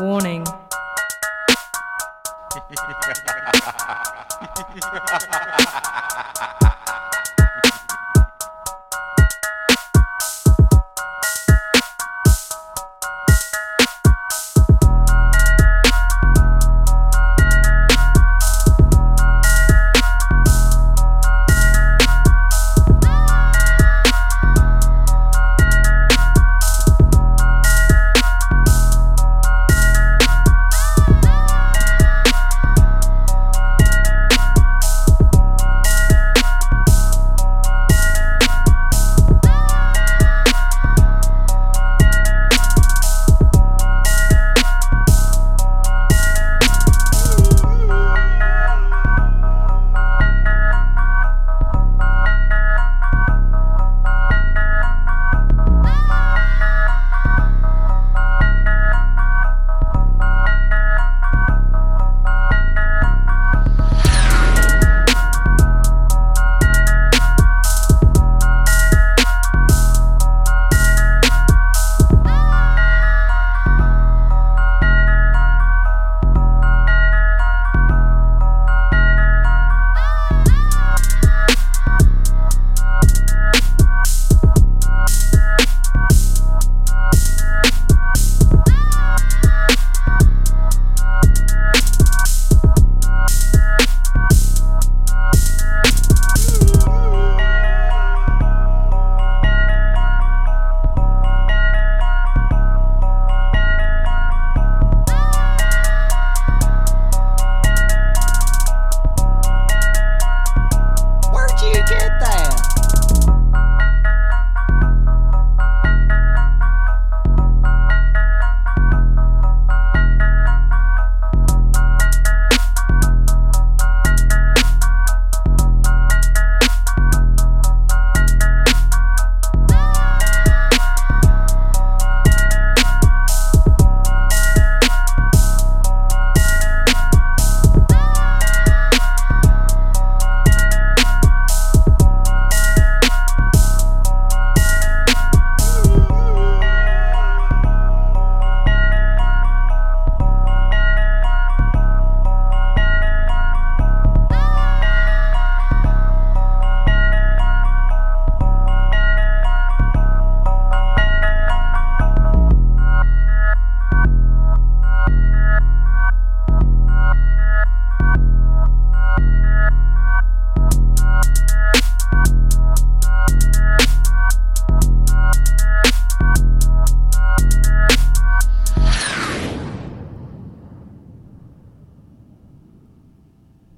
Warning.